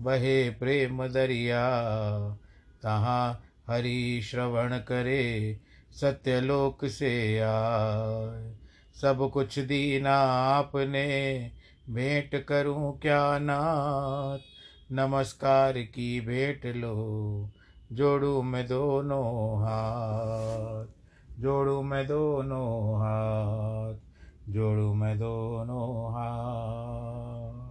बहे प्रेम दरिया, तहाँ हरि श्रवण करे, सत्यलोक से आए। सब कुछ दीना आपने, भेंट करूँ क्या नाथ? नमस्कार की भेंट लो, जोड़ू मैं दोनों हाथ। जोड़ू मैं दोनों हाथ, जोड़ू मैं दोनों हाथ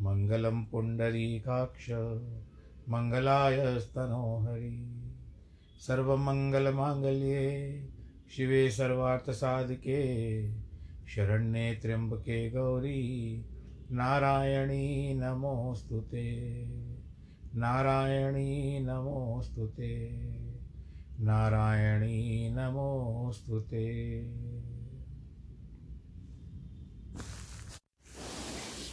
मङ्गलं पुण्डरीकाक्ष, मङ्गलाय स्तनोहरि। सर्वमङ्गलमाङ्गल्ये, शिवे सर्वार्थसाधके, शरण्ये त्र्यम्बके गौरी, नारायणी नमोऽस्तु ते। नारायणी नमोऽस्तु ते। नारायणी नमोऽस्तु ते।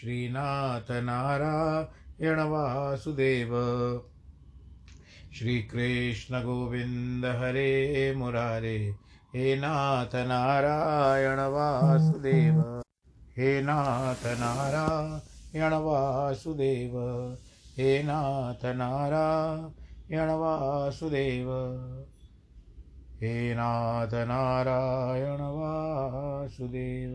श्रीनाथ नारायण वासुदेव श्रीकृष्ण गोविन्द हरे मुरारे, हे नाथ नारायण वासुदेव हे नाथ नारायण वासुदेव हे नाथ नारायण वासुदेव हे नाथ नारायण वासुदेव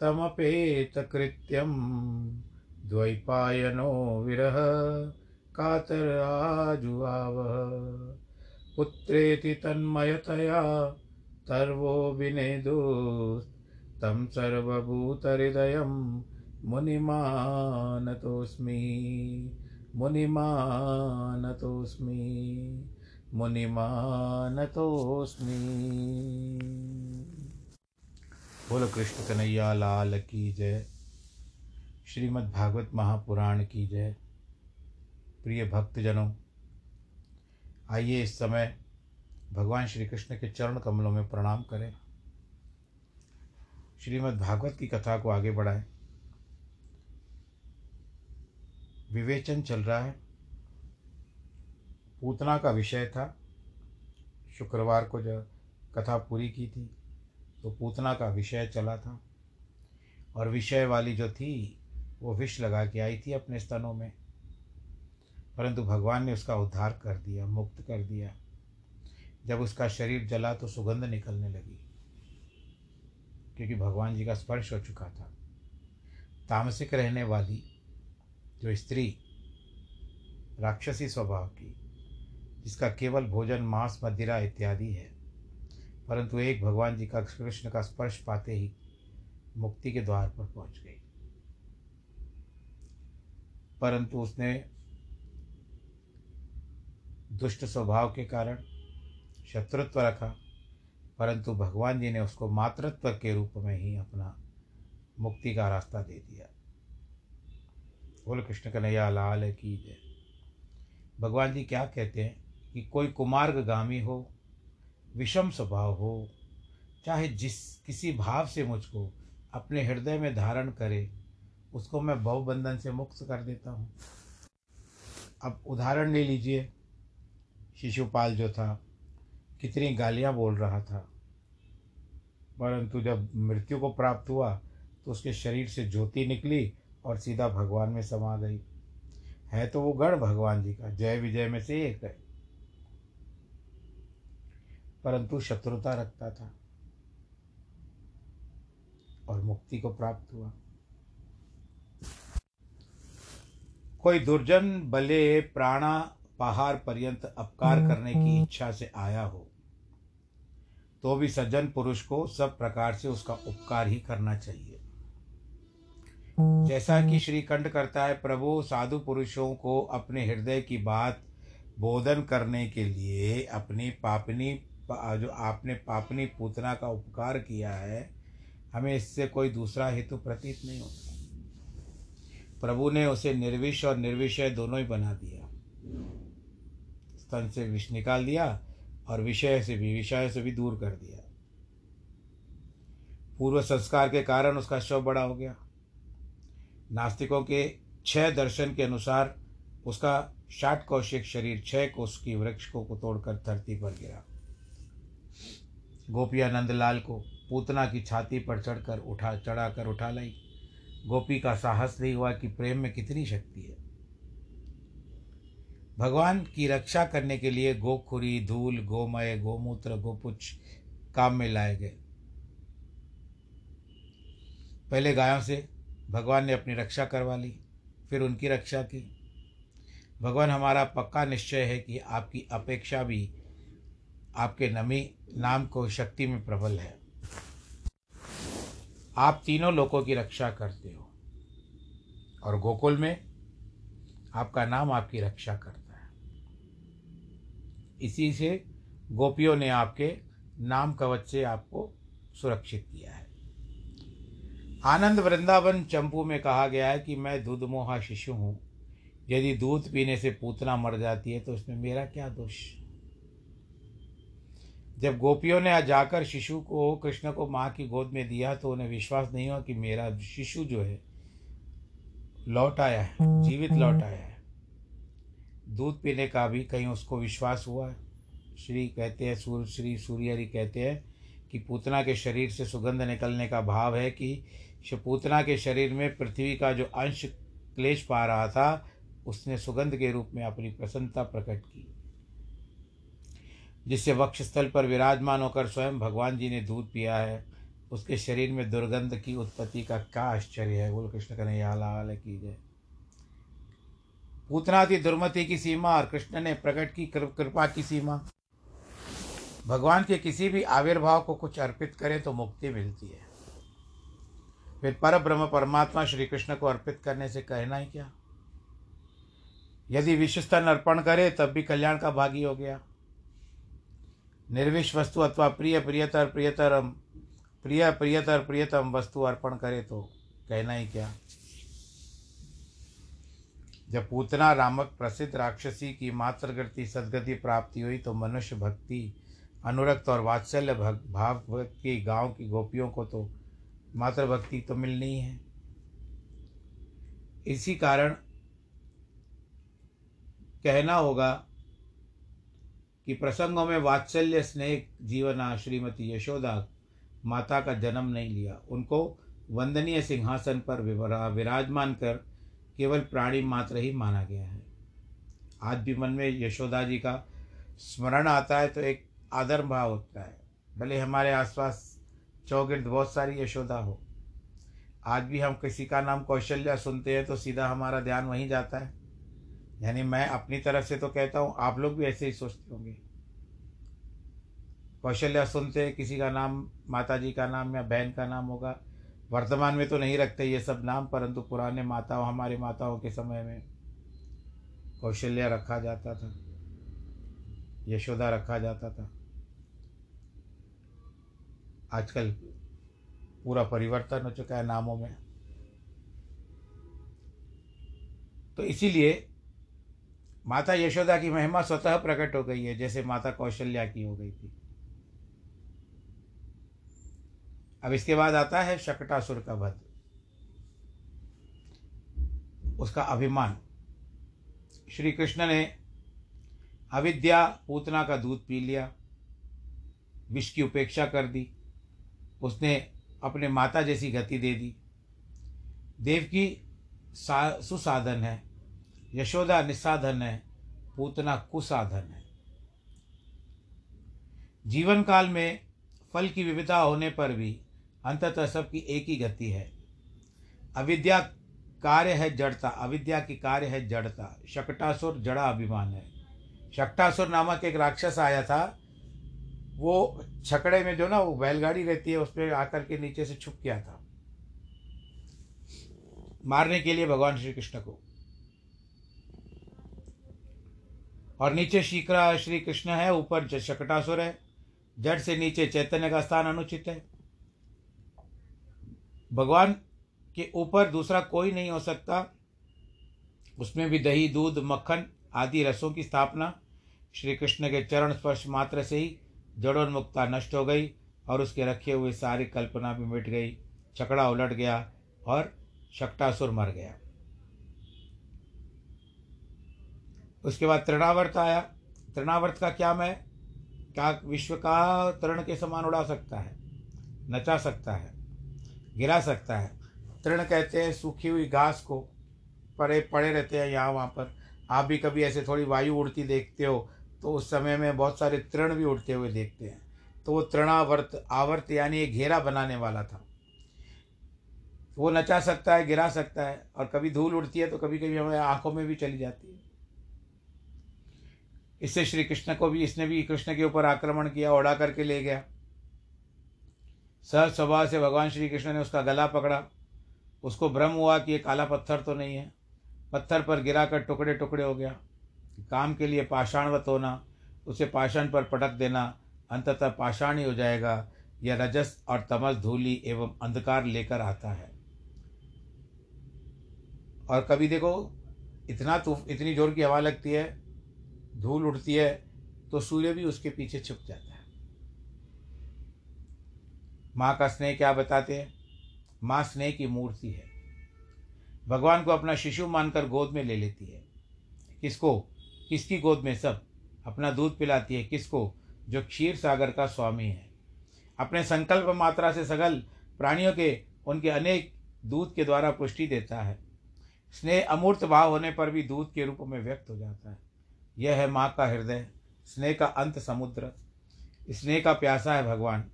तमपेतकृत्यं द्वैपायनो विरह कातराजुआवः पुत्रेति तन्मयतया तर्वो विनेदुस्तं सर्वभूतहृदयं मुनिमानतोऽस्मि। मुनिमानतोऽस्मि। मुनिमानतोऽस्मि। बोलो, कृष्ण कन्हैया लाल की जय। श्रीमद् भागवत महापुराण की जय। प्रिय भक्तजनों, आइए इस समय भगवान श्री कृष्ण के चरण कमलों में प्रणाम करें। श्रीमद् भागवत की कथा को आगे बढ़ाएँ। विवेचन चल रहा है। पूतना का विषय था। शुक्रवार को जब कथा पूरी की थी तो पूतना का विषय चला था। और विषय वाली जो थी, वो विष लगा के आई थी अपने स्तनों में। परंतु भगवान ने उसका उद्धार कर दिया, मुक्त कर दिया। जब उसका शरीर जला तो सुगंध निकलने लगी, क्योंकि भगवान जी का स्पर्श हो चुका था। तामसिक रहने वाली जो स्त्री, राक्षसी स्वभाव की, जिसका केवल भोजन, मांस, मदिरा इत्यादि है परंतु एक भगवान जी का कृष्ण का स्पर्श पाते ही मुक्ति के द्वार पर पहुँच गई। परंतु उसने दुष्ट स्वभाव के कारण शत्रुत्व रखा, परंतु भगवान जी ने उसको मातृत्व के रूप में ही अपना मुक्ति का रास्ता दे दिया। बोल कृष्ण कन्हैया, लाल की जय। भगवान जी क्या कहते हैं कि कोई कुमार्गामी हो विषम स्वभाव हो, चाहे जिस किसी भाव से मुझको अपने हृदय में धारण करे, उसको मैं बहुबंधन से मुक्त कर देता हूँ। अब उदाहरण ले लीजिए, शिशुपाल जो था, कितनी गालियाँ बोल रहा था। परंतु जब मृत्यु को प्राप्त हुआ तो उसके शरीर से ज्योति निकली और सीधा भगवान में समा गई। है तो वो गढ़ भगवान जी का, जय विजय में से एक है। परंतु शत्रुता रखता था और मुक्ति को प्राप्त हुआ। कोई दुर्जन बले प्राणा पहाड़ पर्यंत अपकार करने की इच्छा से आया हो तो भी सज्जन पुरुष को सब प्रकार से उसका उपकार ही करना चाहिए। जैसा कि श्री कंठ करता है प्रभु साधु पुरुषों को अपने हृदय की बात बोधन करने के लिए अपनी पापनी जो आपने पापनी पूतना का उपकार किया है, हमें इससे कोई दूसरा हेतु प्रतीत नहीं होता। प्रभु ने उसे निर्विष और निर्विषय दोनों ही बना दिया। स्तन से विष निकाल दिया और विषय से भी, विषय से भी दूर कर दिया। पूर्व संस्कार के कारण उसका शव बड़ा हो गया। नास्तिकों के छह दर्शन के अनुसार उसका शाट कौशिक शरीर, छह कोष की वृक्ष को तोड़कर धरती पर गिरा। गोपिया नंदलाल को पूतना की छाती पर चढ़कर उठा चढ़ा कर उठा लाई। गोपी का साहस नहीं हुआ कि प्रेम में कितनी शक्ति है। भगवान की रक्षा करने के लिए गोखुरी, धूल, गोमय, गोमूत्र, गोपुच्छ काम में लाए गए। पहले गायों से भगवान ने अपनी रक्षा करवा ली, फिर उनकी रक्षा की। भगवान हमारा पक्का निश्चय है कि आपकी अपेक्षा भी आपके नमी, नाम को शक्ति में प्रबल है। आप तीनों लोगों की रक्षा करते हो। और गोकुल में आपका नाम आपकी रक्षा करता है। इसी से गोपियों ने आपके नाम कवच से आपको सुरक्षित किया है। आनंद वृंदावन चंपू में कहा गया है कि मैं दूध मोहा शिशु हूँ। यदि दूध पीने से पूतना मर जाती है तो उसमें मेरा क्या दोष? जब गोपियों ने आज जाकर शिशु को कृष्ण को माँ की गोद में दिया तो उन्हें विश्वास नहीं हुआ कि मेरा शिशु जो है लौट आया है जीवित लौट आया है। दूध पीने का भी कहीं उसको विश्वास हुआ श्री कहते हैं सूर्य श्री सूर्यरी कहते हैं कि पूतना के शरीर से सुगंध निकलने का भाव है कि पूतना के शरीर में पृथ्वी का जो अंश क्लेश पा रहा था उसने सुगंध के रूप में अपनी प्रसन्नता प्रकट की। जिससे वक्ष स्थल पर विराजमान होकर स्वयं भगवान जी ने दूध पिया है, उसके शरीर में दुर्गंध की उत्पत्ति का क्या आश्चर्य है? बोल कृष्ण कन्हैया लाल की जय। पूतना थी दुर्मति की सीमा और कृष्ण ने प्रकट की कृपा की सीमा। भगवान के किसी भी आविर्भाव को कुछ अर्पित करें तो मुक्ति मिलती है। फिर पर ब्रह्म परमात्मा श्री कृष्ण को अर्पित करने से कहना ही क्या? यदि विश्वस्तन अर्पण करे, तब भी कल्याण का भागी हो गया। निर्विश वस्तु अथवा प्रिय, प्रियतर प्रियतरम प्रिय, प्रियतर, प्रियतम वस्तु अर्पण करे तो कहना ही क्या? जब पूतना रामक प्रसिद्ध राक्षसी की मातृगति सदगति प्राप्ति हुई तो मनुष्य भक्ति, अनुरक्त और वात्सल्य भाव की गाँव की गोपियों को तो मातृभक्ति तो मिलनी है। इसी कारण कहना होगा कि प्रसंगों में वात्सल्य स्नेह जीवना श्रीमती यशोदा माता का जन्म नहीं लिया। उनको वंदनीय सिंहासन पर विराजमान कर केवल प्राणी मात्र ही माना गया है। आज भी मन में यशोदा जी का स्मरण आता है तो एक आदर भाव होता है। भले हमारे आसपास चौगिर्द बहुत सारी यशोदा हो, आज भी हम किसी का नाम कौशल्या सुनते हैं तो सीधा हमारा ध्यान वहीं जाता है। यानी मैं अपनी तरफ़ से तो कहता हूँ, आप लोग भी ऐसे ही सोचते होंगे। कौशल्या सुनते, किसी का नाम माता जी का नाम या बहन का नाम होगा। वर्तमान में तो नहीं रखते ये सब नाम, परंतु पुराने माताओं, हमारे माताओं के समय में कौशल्या रखा जाता था। यशोदा रखा जाता था। आजकल पूरा परिवर्तन हो चुका है नामों में। तो इसीलिए माता यशोदा की महिमा स्वतः प्रकट हो गई है, जैसे माता कौशल्या की हो गई थी। अब इसके बाद आता है शकटासुर का वध। उसका अभिमान। श्री कृष्ण ने अविद्या पूतना का दूध पी लिया, विष की उपेक्षा कर दी। उसने अपने माता जैसी गति दे दी। देव की सुसाधन है। यशोदा निसाधन है, पूतना कुसाधन है। जीवन काल में फल की विविधता होने पर भी अंततः सबकी एक ही गति है। अविद्या कार्य है जड़ता, अविद्या की कार्य है जड़ता। शकटासुर जड़ा अभिमान है। शकटासुर नामक एक राक्षस आया था। वो छकड़े में जो ना, वो बैलगाड़ी रहती है, उसमें आकर के नीचे से छुप गया था। मारने के लिए भगवान श्री कृष्ण को। और नीचे शीकरा श्री कृष्ण है, ऊपर शकटासुर है। जड़ से नीचे चैतन्य का स्थान अनुचित है। भगवान के ऊपर दूसरा कोई नहीं हो सकता। उसमें भी दही, दूध, मक्खन आदि रसों की स्थापना। श्री कृष्ण के चरण स्पर्श मात्र से ही जड़ोन्मुक्ता नष्ट हो गई और उसके रखे हुए सारी कल्पना भी मिट गई। छकड़ा उलट गया और शक्टासुर मर गया। उसके बाद तृणावर्त आया। तृणावर्त का क्या मैं? क्या विश्व का तृण के समान उड़ा सकता है? नचा सकता है। गिरा सकता है। तृण कहते हैं, सूखी हुई घास को पड़े पड़े रहते हैं यहाँ वहाँ पर। आप भी कभी ऐसे थोड़ी वायु उड़ती देखते हो तो उस समय में बहुत सारे तृण भी उड़ते हुए देखते हैं। तो वो तृणावर्त, आवर्त यानी एक घेरा बनाने वाला था। वो नचा सकता है, गिरा सकता है, और कभी धूल उड़ती है तो कभी कभी हमारे आँखों में भी चली जाती है। इससे श्री कृष्ण को भी, इसने भी कृष्ण के ऊपर आक्रमण किया उड़ा करके ले गया। सहज स्वभाव से भगवान श्री कृष्ण ने उसका गला पकड़ा। उसको भ्रम हुआ कि ये काला पत्थर तो नहीं है। पत्थर पर गिरा कर टुकड़े टुकड़े हो गया। काम के लिए पाषाणवत होना, उसे पाषाण पर पटक देना, अंततः पाषाण ही हो जाएगा। यह रजस और तमस धूली एवं अंधकार लेकर आता है। और कभी देखो, इतना तूफ, इतनी ज़ोर की हवा लगती है धूल उड़ती है तो सूर्य भी उसके पीछे छुप जाता है। माँ का स्नेह क्या बताते हैं? माँ स्नेह की मूर्ति है। भगवान को अपना शिशु मानकर गोद में ले लेती है। किसको? किसकी गोद में सब? अपना दूध पिलाती है। किसको? जो क्षीर सागर का स्वामी है। अपने संकल्प मात्रा से सगल प्राणियों के, उनके अनेक दूध के द्वारा पुष्टि देता है। स्नेह अमूर्त भाव होने पर भी दूध के रूप में व्यक्त हो जाता है। यह है माँ का हृदय, स्नेह का अंत समुद्र, स्नेह का प्यासा है भगवान।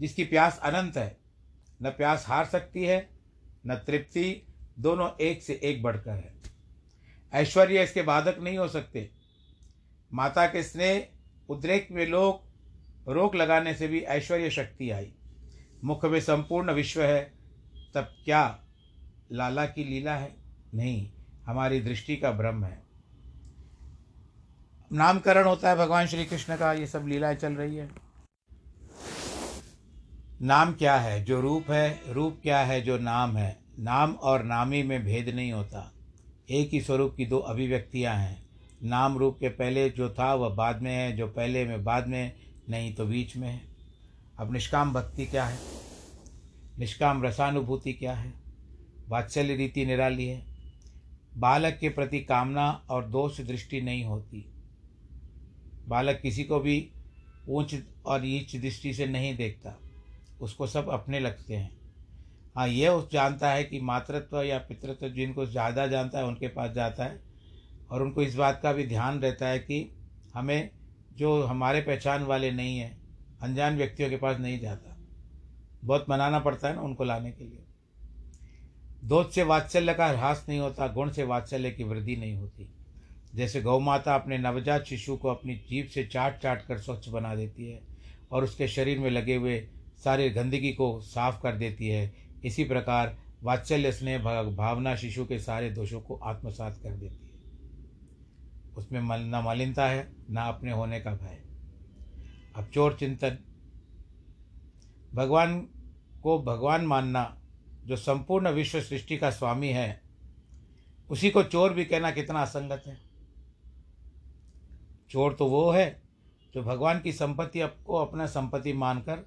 जिसकी प्यास अनंत है, न प्यास हार सकती है, न तृप्ति दोनों एक से एक बढ़कर है। ऐश्वर्य इसके बाधक नहीं हो सकते। माता के स्नेह उद्रेक में लोग, रोक लगाने से भी ऐश्वर्य शक्ति आई। मुख में संपूर्ण विश्व है, तब क्या लाला की लीला है? नहीं, हमारी दृष्टि का ब्रह्म है। नामकरण होता है भगवान श्री कृष्ण का, ये सब लीलाएँ चल रही है। नाम क्या है? जो रूप है, रूप क्या है? जो नाम है। नाम और नामी में भेद नहीं होता। एक ही स्वरूप की दो अभिव्यक्तियाँ हैं। नाम रूप के पहले जो था, वह बाद में है। जो पहले में, बाद में, नहीं तो बीच में है। अब निष्काम भक्ति क्या है? निष्काम रसानुभूति क्या है? वात्सल्य रीति निराली है। बालक के प्रति कामना और दोष दृष्टि नहीं होती। बालक किसी को भी ऊंच और नीच दृष्टि से नहीं देखता। उसको सब अपने लगते हैं। हाँ यह उस जानता है कि मातृत्व या पितृत्व जिनको ज़्यादा जानता है, उनके पास जाता है। और उनको इस बात का भी ध्यान रहता है कि हमें जो हमारे पहचान वाले नहीं हैं, अनजान व्यक्तियों के पास नहीं जाता। बहुत मनाना पड़ता है ना उनको लाने के लिए। दोष से वात्सल्य का ह्रास नहीं होता, गुण से वात्सल्य की वृद्धि नहीं होती। जैसे गौ माता अपने नवजात शिशु को अपनी जीभ से चाट चाट कर स्वच्छ बना देती है और उसके शरीर में लगे हुए सारे गंदगी को साफ़ कर देती है, इसी प्रकार वात्सल्य स्नेह भावना शिशु के सारे दोषों को आत्मसात कर देती है। उसमें मल, न मलिनता है, न अपने होने का भय। अब चोर चिंतन। भगवान को भगवान मानना, जो संपूर्ण विश्व सृष्टि का स्वामी है, उसी को चोर भी कहना कितना असंगत है। चोर तो वो है जो भगवान की संपत्ति को अपना संपत्ति मानकर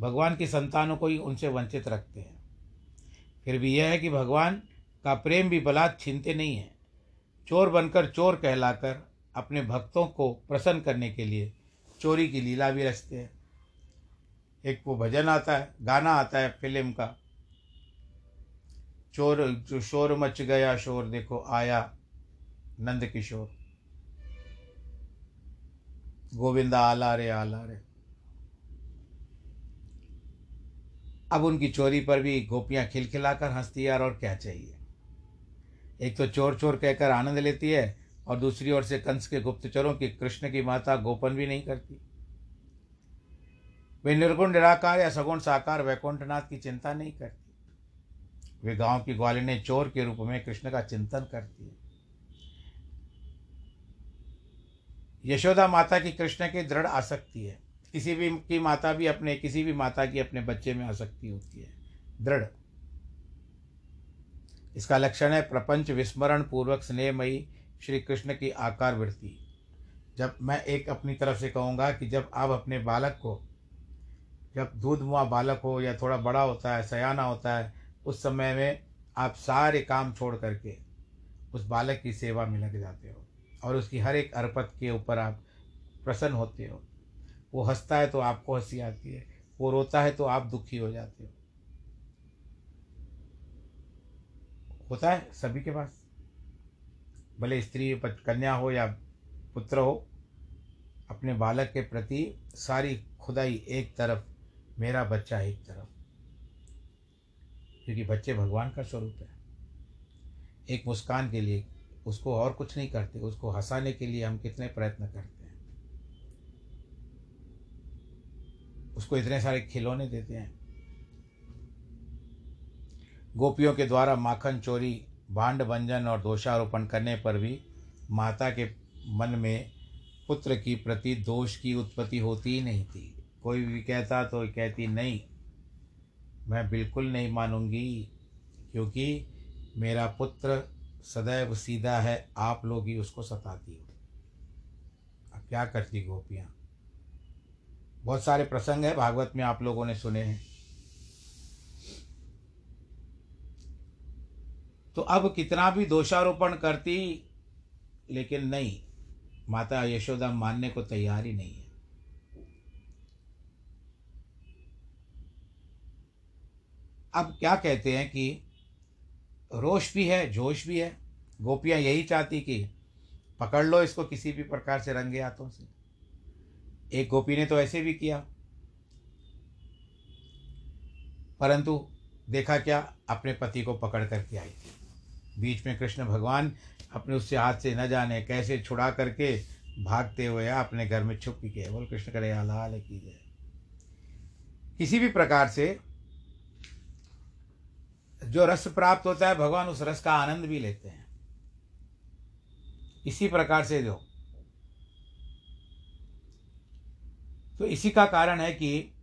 भगवान की संतानों को ही उनसे वंचित रखते हैं। फिर भी यह है कि भगवान का प्रेम भी बलात् छीनते नहीं है। चोर बनकर चोर कहलाकर अपने भक्तों को प्रसन्न करने के लिए चोरी की लीला भी रचते हैं। एक वो भजन आता है, गाना आता है फ़िल्म का। चोर, जो शोर मच गया शोर देखो आया नंद किशोर। गोविंदा आला रे आला रे अब उनकी चोरी पर भी गोपियाँ खिलखिलाकर हंसती है और क्या चाहिए? एक तो चोर चोर कहकर आनंद लेती है, और दूसरी ओर से कंस के गुप्तचरों की कृष्ण की माता गोपन भी नहीं करती। वे निर्गुण, निराकार या सगुण साकार वैकुंठनाथ की चिंता नहीं करती। वे गाँव की ग्वालिने चोर के रूप में कृष्ण का चिंतन करती है। यशोदा माता की कृष्ण की दृढ़ आसक्ति है। किसी भी की माता भी अपने, किसी भी माता की अपने बच्चे में आसक्ति होती है। दृढ़। इसका लक्षण है, प्रपंच विस्मरण पूर्वक स्नेहमयी श्री कृष्ण की आकार वृत्ति जब मैं एक अपनी तरफ़ से कहूँगा कि जब आप अपने बालक को, जब दूध मुआ बालक हो या थोड़ा बड़ा होता है, सयाना होता है, उस समय में आप सारे काम छोड़ करके उस बालक की सेवा में लग जाते हो। और उसकी हर एक अरपत के ऊपर आप प्रसन्न होते हो। वो हंसता है तो आपको हँसी आती है। वो रोता है तो आप दुखी हो जाते हो। होता है सभी के पास। भले स्त्री कन्या हो या पुत्र हो, अपने बालक के प्रति सारी खुदाई एक तरफ़, मेरा बच्चा एक तरफ़। क्योंकि बच्चे भगवान का स्वरूप है। एक मुस्कान के लिए उसको और कुछ नहीं करते, उसको हंसाने के लिए हम कितने प्रयत्न करते हैं। उसको इतने सारे खिलौने देते हैं। गोपियों के द्वारा माखन, चोरी, भांड भंजन और दोषारोपण करने पर भी माता के मन में पुत्र की प्रति दोष की उत्पत्ति होती ही नहीं थी। कोई भी कहता तो कहती, नहीं, मैं बिल्कुल नहीं मानूँगी, क्योंकि मेरा पुत्र सदैव सीधा है, आप लोग ही उसको सताती हो। अब क्या करती गोपियाँ? बहुत सारे प्रसंग है, भागवत में आप लोगों ने सुने हैं। तो अब कितना भी दोषारोपण करती, लेकिन नहीं, माता यशोदा मानने को तैयार ही नहीं है। अब क्या कहते हैं कि रोष भी है, जोश भी है। गोपियाँ यही चाहती कि पकड़ लो इसको किसी भी प्रकार से रंगे हाथों से। एक गोपी ने तो ऐसे भी किया। परंतु देखा क्या, अपने पति को पकड़ करके आई थी। बीच में कृष्ण भगवान अपने उससे हाथ से न जाने कैसे छुड़ा करके भागते हुए अपने घर में छुप के बोल, कृष्ण करे हाल की जाए किसी भी प्रकार से जो रस प्राप्त होता है, भगवान उस रस का आनंद भी लेते हैं। इसी प्रकार से जो। तो इसी का कारण है कि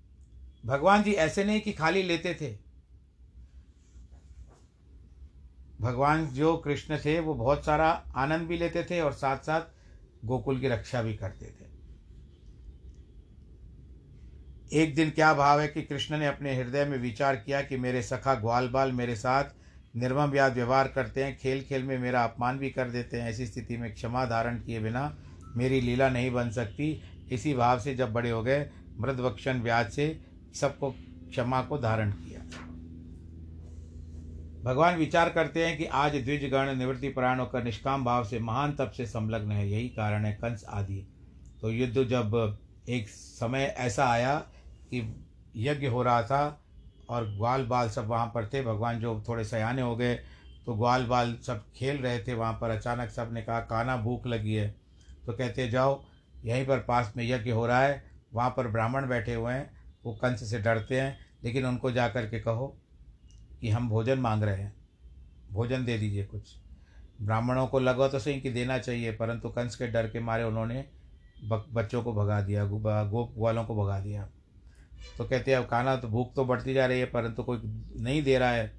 भगवान जी ऐसे नहीं कि खाली लेते थे। भगवान जो कृष्ण थे, वो बहुत सारा आनंद भी लेते थे और साथ साथ गोकुल की रक्षा भी करते थे। एक दिन क्या भाव है कि कृष्ण ने अपने हृदय में विचार किया कि मेरे सखा ग्वाल बाल मेरे साथ निर्मम व्याध व्यवहार करते हैं खेल खेल में मेरा अपमान भी कर देते हैं। ऐसी स्थिति में क्षमा धारण किए बिना मेरी लीला नहीं बन सकती। इसी भाव से जब बड़े हो गए मृदभक्षण व्याज से सबको क्षमा को धारण किया। भगवान विचार करते हैं कि आज द्विजगण निवृत्ति प्राण होकर निष्काम भाव से, महान तप से संलग्न है। यही कारण है कंस आदि। तो युद्ध जब एक समय ऐसा आया कि यज्ञ हो रहा था और ग्वाल बाल सब वहाँ पर थे। भगवान जो थोड़े सयाने हो गए तो ग्वाल बाल सब खेल रहे थे वहाँ पर। अचानक सबने कहा, काना भूख लगी है। तो कहते जाओ, यहीं पर पास में यज्ञ हो रहा है। वहाँ पर ब्राह्मण बैठे हुए हैं, वो कंस से डरते हैं, लेकिन उनको जा कर के कहो कि हम भोजन मांग रहे हैं। भोजन दे दीजिए कुछ। ब्राह्मणों को लगा तो सही कि देना चाहिए, परंतु कंस के डर के मारे उन्होंने बच्चों को भगा दिया गोप वालों को भगा दिया। तो कहते हैं, अब खाना तो भूख तो बढ़ती जा रही है, परंतु तो कोई नहीं दे रहा है,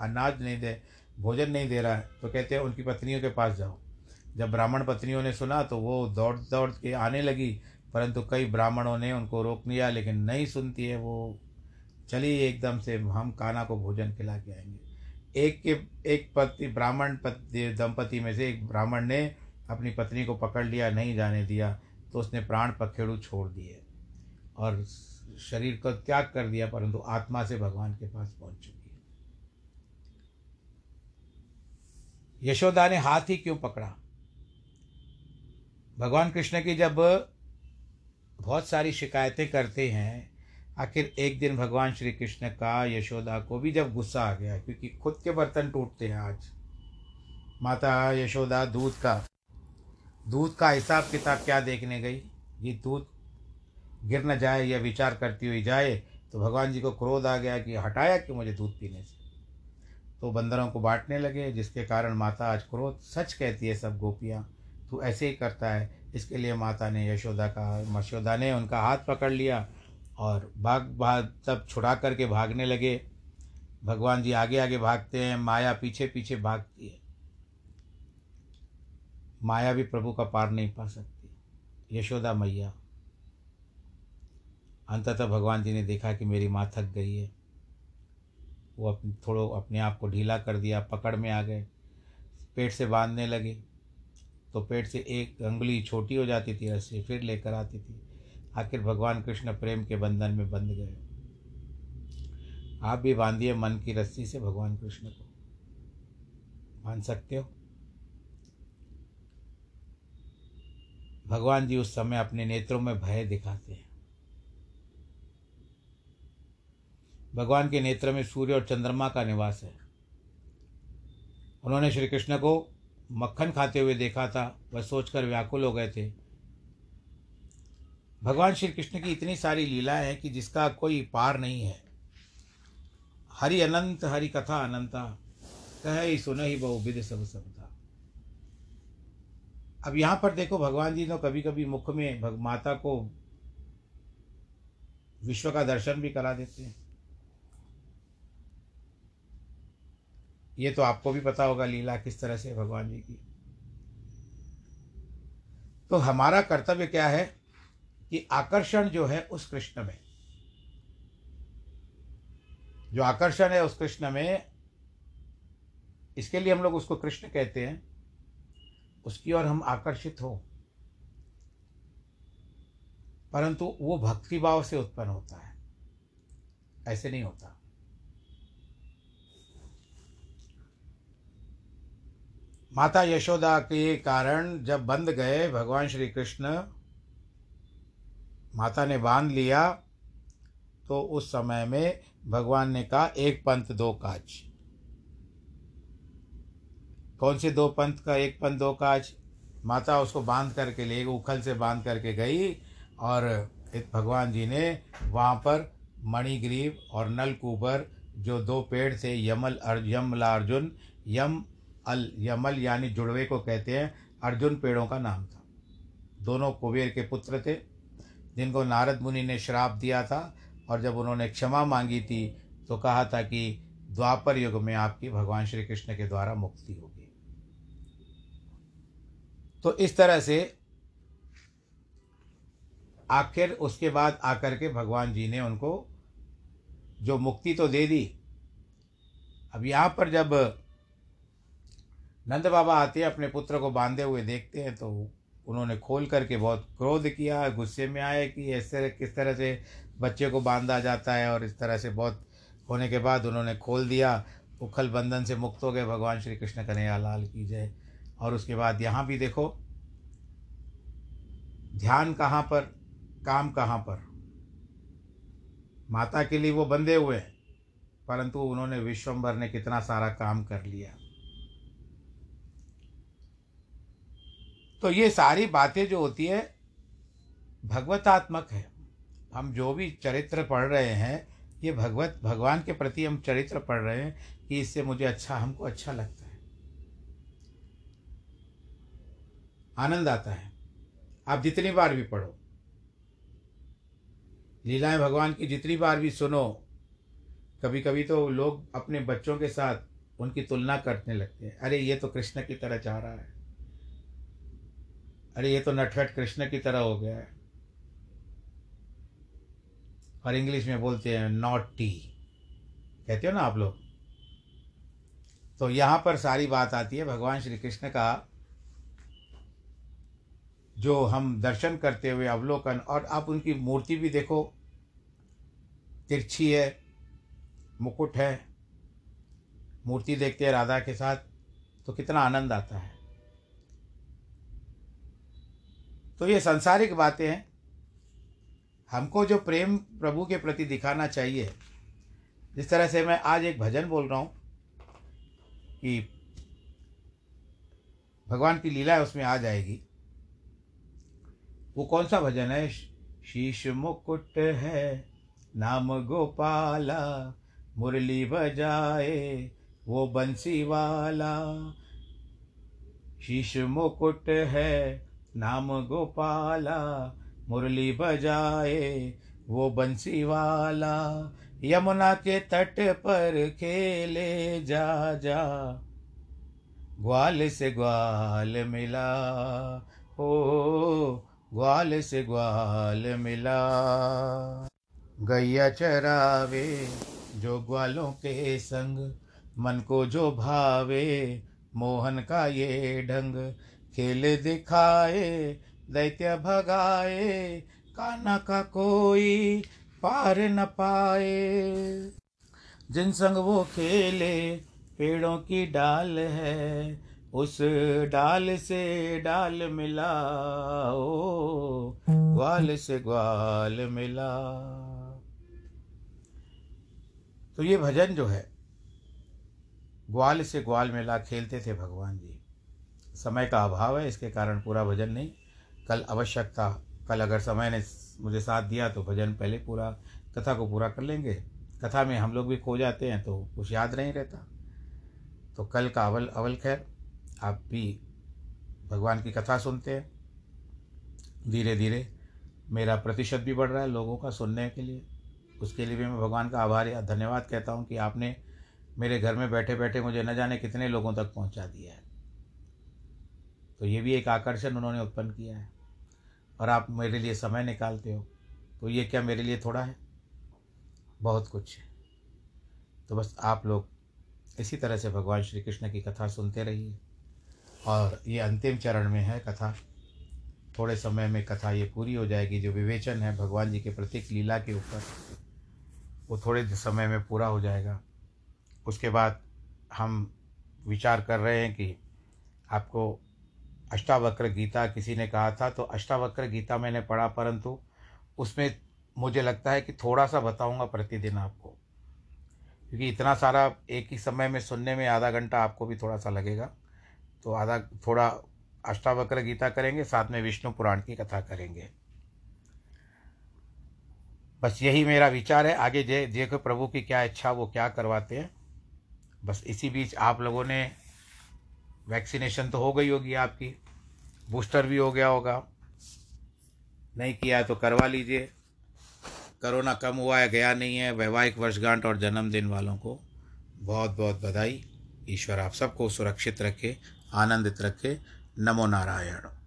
अनाज नहीं दे, भोजन नहीं दे रहा है। तो कहते हैं, उनकी पत्नियों के पास जाओ। जब ब्राह्मण पत्नियों ने सुना तो वो दौड़ दौड़ के आने लगी, परंतु कई ब्राह्मणों ने उनको रोक लिया, लेकिन नहीं सुनती है वो। चली एकदम से, हम काना को भोजन खिला के आएँगे। एक के, एक पति, ब्राह्मण पति, दंपति में से एक ब्राह्मण ने अपनी पत्नी को पकड़ लिया, नहीं जाने दिया तो उसने प्राण पखेड़ू छोड़ दिए। और शरीर को त्याग कर दिया, परंतु आत्मा से भगवान के पास पहुँच चुकी है। यशोदा ने हाथ ही क्यों पकड़ा? भगवान कृष्ण की जब बहुत सारी शिकायतें करते हैं, आखिर एक दिन भगवान श्री कृष्ण का, यशोदा को भी जब गुस्सा आ गया, क्योंकि खुद के बर्तन टूटते हैं आज। माता यशोदा दूध का दूध का हिसाब किताब क्या देखने गई? ये दूध गिर न जाए या विचार करती हुई जाए तो भगवान जी को क्रोध आ गया कि हटाया कि मुझे दूध पीने से? तो बंदरों को बांटने लगे, जिसके कारण माता आज क्रोध सच कहती है सब गोपियाँ। तू ऐसे ही करता है। इसके लिए माता ने यशोदा का मशोदा ने उनका हाथ पकड़ लिया और भाग भाग तब छुड़ा करके भागने लगे। भगवान जी आगे आगे भागते हैं, माया पीछे पीछे भागती है। माया भी प्रभु का पार नहीं पा सकती। यशोदा मैया अंततः भगवान जी ने देखा कि मेरी माँ थक गई है। वो अपने, थोड़ो अपने आप को ढीला कर दिया, पकड़ में आ गए। पेट से बांधने लगे। तो पेट से एक अंगुली छोटी हो जाती थी रस्सी फिर लेकर आती थी। आखिर भगवान कृष्ण प्रेम के बंधन में बंध गए। आप भी बांधिए मन की रस्सी से भगवान कृष्ण को। बाँध सकते हो? भगवान जी उस समय अपने नेत्रों में भय दिखाते हैं। भगवान के नेत्र में सूर्य और चंद्रमा का निवास है। उन्होंने श्री कृष्ण को मक्खन खाते हुए देखा था। वह सोचकर व्याकुल हो गए थे। भगवान श्री कृष्ण की इतनी सारी लीलाएँ हैं कि जिसका कोई पार नहीं है। हरि अनंत, हरि कथा अनंता, कह ही सुन ही बहुविध सब था अब यहाँ पर देखो, भगवान जी ने कभी कभी मुख में भग माता को विश्व का दर्शन भी करा देते हैं। ये तो आपको भी पता होगा लीला किस तरह से भगवान जी की। तो हमारा कर्तव्य क्या है कि आकर्षण जो है उस कृष्ण में। जो आकर्षण है उस कृष्ण में, इसके लिए हम लोग उसको कृष्ण कहते हैं, उसकी ओर हम आकर्षित हो। परंतु वो भक्ति भाव से उत्पन्न होता है। ऐसे नहीं होता। माता यशोदा के कारण जब बंद गए, भगवान श्री कृष्ण माता ने बाँध लिया तो उस समय में भगवान ने कहा, एक पंथ, दो काज। कौन से दो पंथ का, एक पंथ, दो काज? माता उसको बाँध करके ले, उखल से बाँध करके गई, और भगवान जी ने वहाँ पर मणिग्रीव और नलकूबर जो दो पेड़ थे, यमल यमला अर्जुन यम अल यमल यानी जुड़वे को कहते हैं, अर्जुन पेड़ों का नाम था। दोनों कुबेर के पुत्र थे, जिनको नारद मुनि ने श्राप दिया था और जब उन्होंने क्षमा मांगी थी तो कहा था कि द्वापर युग में आपकी भगवान श्री कृष्ण के द्वारा मुक्ति होगी। तो इस तरह से आखिर उसके बाद आकर के भगवान जी ने उनको जो मुक्ति तो दे दी, अब यहाँ पर जब नंद बाबा आते हैं, अपने पुत्र को बांधे हुए देखते हैं तो उन्होंने खोल करके बहुत क्रोध किया, गुस्से में आए कि ऐसे किस तरह से बच्चे को बांधा जाता है और इस तरह से बहुत होने के बाद उन्होंने खोल दिया। उखल बंधन से मुक्त हो गए। भगवान श्री कृष्ण कन्हैया लाल की जय। और उसके बाद यहाँ भी देखो, ध्यान कहाँ पर, काम कहाँ पर? माता के लिए वो बंधे हुए हैं, परंतु उन्होंने विश्वम्भर ने कितना सारा काम कर लिया। तो ये सारी बातें जो होती है, भगवतात्मक है। हम जो भी चरित्र पढ़ रहे हैं, ये भगवत, भगवान के प्रति हम चरित्र पढ़ रहे हैं कि इससे मुझे अच्छा हमको अच्छा लगता है। आनंद आता है। आप जितनी बार भी पढ़ो, लीलाएँ भगवान की जितनी बार भी सुनो कभी कभी तो लोग अपने बच्चों के साथ उनकी तुलना करने लगते हैं। अरे, ये तो कृष्ण की तरह चाह रहा है। अरे, ये तो नटखट कृष्ण की तरह हो गया है। और इंग्लिश में बोलते हैं नॉट टी कहते हो ना आप लोग? तो यहाँ पर सारी बात आती है। भगवान श्री कृष्ण का जो हम दर्शन करते हुए अवलोकन, और आप उनकी मूर्ति भी देखो। तिरछी है, मुकुट है। मूर्ति देखते हैं राधा के साथ तो कितना आनंद आता है। तो ये सांसारिक बातें हैं। हमको जो प्रेम प्रभु के प्रति दिखाना चाहिए, जिस तरह से मैं आज एक भजन बोल रहा हूँ कि भगवान की लीला है उसमें आ जाएगी। वो कौन सा भजन है? शीश मुकुट है, नाम गोपाला, मुरली बजाए, वो बंसी वाला। शीश मुकुट है नाम गोपाला, मुरली बजाए वो बंसी वाला यमुना के तट पर खेले जा जा। ग्वाल से ग्वाल मिला हो ग्वाल से ग्वाल मिला। गैया चरावे जो ग्वालों के संग, मन को जो भावे, मोहन का ये ढंग। खेल दिखाए, दैत्य भगाए काना का कोई पार न पाए। जिन संग वो खेले, पेड़ों की डाल है, उस डाल से डाल मिला ओ ग्वाल से ग्वाल मिला तो ये भजन जो है, ग्वाल से ग्वाल मिला, खेलते थे भगवान जी। समय का अभाव है, इसके कारण पूरा भजन नहीं। कल आवश्यकता कल अगर समय ने मुझे साथ दिया तो भजन पहले पूरा, कथा को पूरा कर लेंगे। कथा में हम लोग भी खो जाते हैं तो कुछ याद नहीं रहता। तो कल का अवल अवल खैर। आप भी भगवान की कथा सुनते हैं। धीरे धीरे मेरा प्रतिशत भी बढ़ रहा है लोगों का सुनने के लिए। उसके लिए भी मैं भगवान का आभार या धन्यवाद कहता हूँ कि आपने मेरे घर में बैठे बैठे मुझे न जाने कितने लोगों तक पहुँचा दिया है। तो ये भी एक आकर्षण उन्होंने उत्पन्न किया है। और आप मेरे लिए समय निकालते हो तो ये क्या मेरे लिए थोड़ा है? बहुत कुछ है। तो बस आप लोग इसी तरह से भगवान श्री कृष्ण की कथा सुनते रहिए। और ये अंतिम चरण में है कथा। थोड़े समय में कथा ये पूरी हो जाएगी। जो विवेचन है भगवान जी के प्रत्येक लीला के ऊपर, वो थोड़े समय में पूरा हो जाएगा। उसके बाद हम विचार कर रहे हैं कि आपको अष्टावक्र गीता किसी ने कहा था तो अष्टावक्र गीता मैंने पढ़ा, परंतु उसमें मुझे लगता है कि थोड़ा सा बताऊँगा प्रतिदिन आपको। क्योंकि इतना सारा एक ही समय में सुनने में आधा घंटा आपको भी थोड़ा सा लगेगा। तो आधा, थोड़ा अष्टावक्र गीता करेंगे, साथ में विष्णु पुराण की कथा करेंगे। बस यही मेरा विचार है। आगे जे को प्रभु की क्या इच्छा, वो क्या करवाते हैं। बस इसी बीच आप लोगों ने, वैक्सीनेशन तो हो गई होगी आपकी। बूस्टर भी हो गया होगा। नहीं किया तो करवा लीजिए। करोना कम हुआ है, गया नहीं है। वैवाहिक वर्षगांठ और जन्मदिन वालों को बहुत बहुत बधाई। ईश्वर आप सबको सुरक्षित रखे, आनंदित रखे। नमो नारायण।